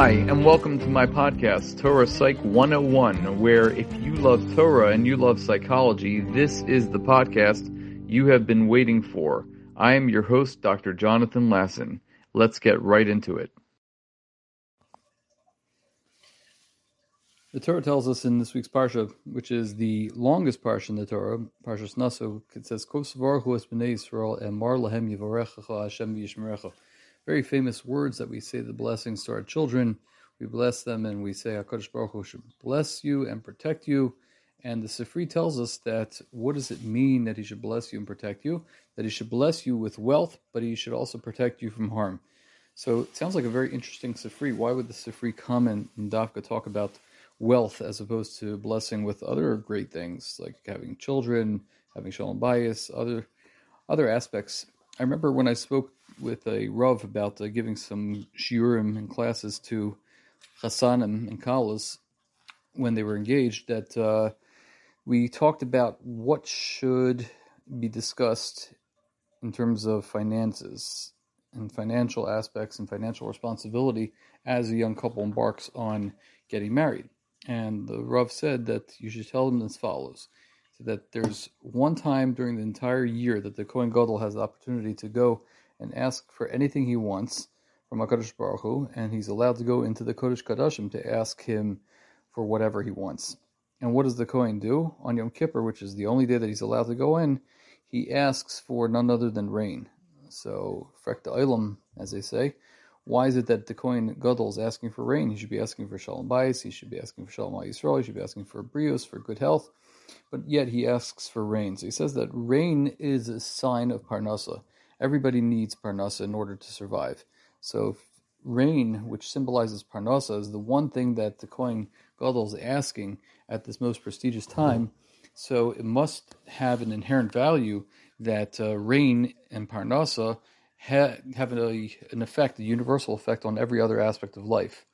Hi, and welcome to my podcast, Torah Psych 101, where if you love Torah and you love psychology, this is the podcast you have been waiting for. I am your host, Dr. Jonathan Lasson. Let's get right into it. The Torah tells us in this week's Parsha, which is the longest Parsha in the Torah, Parshas Naso, it says, Kos es b'nei Yisrael, emar lahem yivarechacha Hashem v'yishmerecha very famous words that we say the blessings to our children. We bless them and we say HaKadosh Baruch Hu should bless you and protect you. And the Sifri tells us that what does it mean that he should bless you and protect you? That he should bless you with wealth, but he should also protect you from harm. So it sounds like a very interesting Sifri. Why would the Sifri comment and Dafka talk about wealth as opposed to blessing with other great things like having children, having shalom bayis, other other aspects? I remember when I spoke with a Rav about uh, giving some shiurim and classes to Chassanim and Kalas when they were engaged that uh, we talked about what should be discussed in terms of finances and financial aspects and financial responsibility as a young couple embarks on getting married. And the Rav said that you should tell them as follows that there's one time during the entire year that the Kohen Gadol has the opportunity to go and ask for anything he wants from HaKadosh Baruch Hu, and he's allowed to go into the Kodesh Kadashim to ask him for whatever he wants. And what does the Kohen do? On Yom Kippur, which is the only day that he's allowed to go in, he asks for none other than rain. So, Frek Olam, as they say, why is it that the Kohen Gadol is asking for rain? He should be asking for Shalom Bayis, he should be asking for Shalom Yisrael, he should be asking for Brios, for good health, but yet he asks for rain. So he says that rain is a sign of Parnasa everybody needs parnasa in order to survive. So rain, which symbolizes parnasa, is the one thing that the Kohen Gadol is asking at this most prestigious time. So it must have an inherent value that uh, rain and parnasa ha- have a, an effect, a universal effect on every other aspect of life.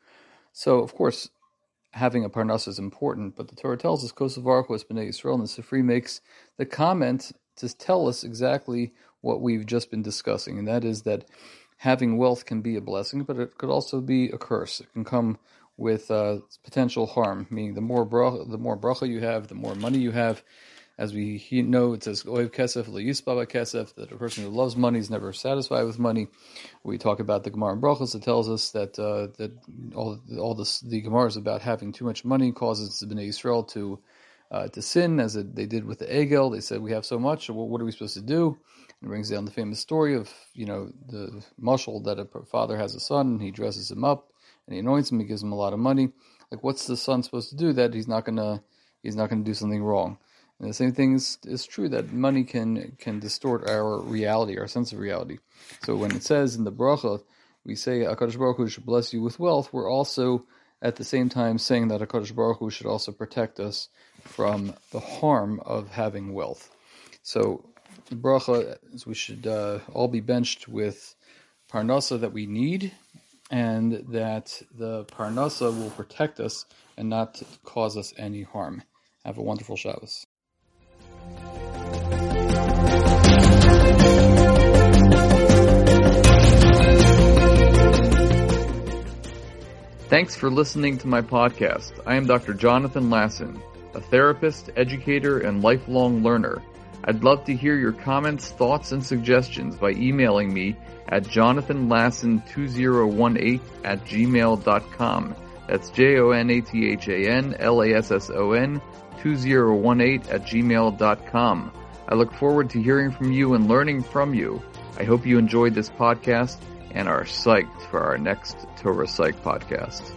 So, of course, having a parnasa is important, but the Torah tells us, Kosovarko es b'nei Yisrael, and the Sifri makes the comment to tell us exactly what we've just been discussing, and that is that having wealth can be a blessing, but it could also be a curse. It can come with uh, potential harm, meaning the more bracha, the more bracha you have, the more money you have. As we know, it says "oiv kesef leyisbaba kesef," that a person who loves money is never satisfied with money. We talk about the Gemara in Brachos that tells us that uh, that all all this, the Gemara is about having too much money causes the Bnei Israel to uh, to sin, as it, they did with the Egel. They said, "We have so much. Well, what are we supposed to do?" It brings down the famous story of you know the mushal that a father has a son, and he dresses him up and he anoints him. He gives him a lot of money. Like, what's the son supposed to do that he's not gonna he's not gonna do something wrong? And the same thing is, is true that money can can distort our reality, our sense of reality. So when it says in the bracha, we say Hakadosh Baruch Hu should bless you with wealth. We're also at the same time saying that Hakadosh Baruch Hu should also protect us from the harm of having wealth. So the bracha is we should uh, all be benched with parnasa that we need, and that the parnasa will protect us and not cause us any harm. Have a wonderful Shabbos. Thanks for listening to my podcast. I am Dr. Jonathan Lasson, a therapist, educator, and lifelong learner. I'd love to hear your comments, thoughts, and suggestions by emailing me at jonathanlasson2018 at gmail.com. That's J-O-N-A-T-H-A-N-L-A-S-S-O-N 2018 at gmail.com. I look forward to hearing from you and learning from you. I hope you enjoyed this podcast and are psyched for our next Torah Psych podcast.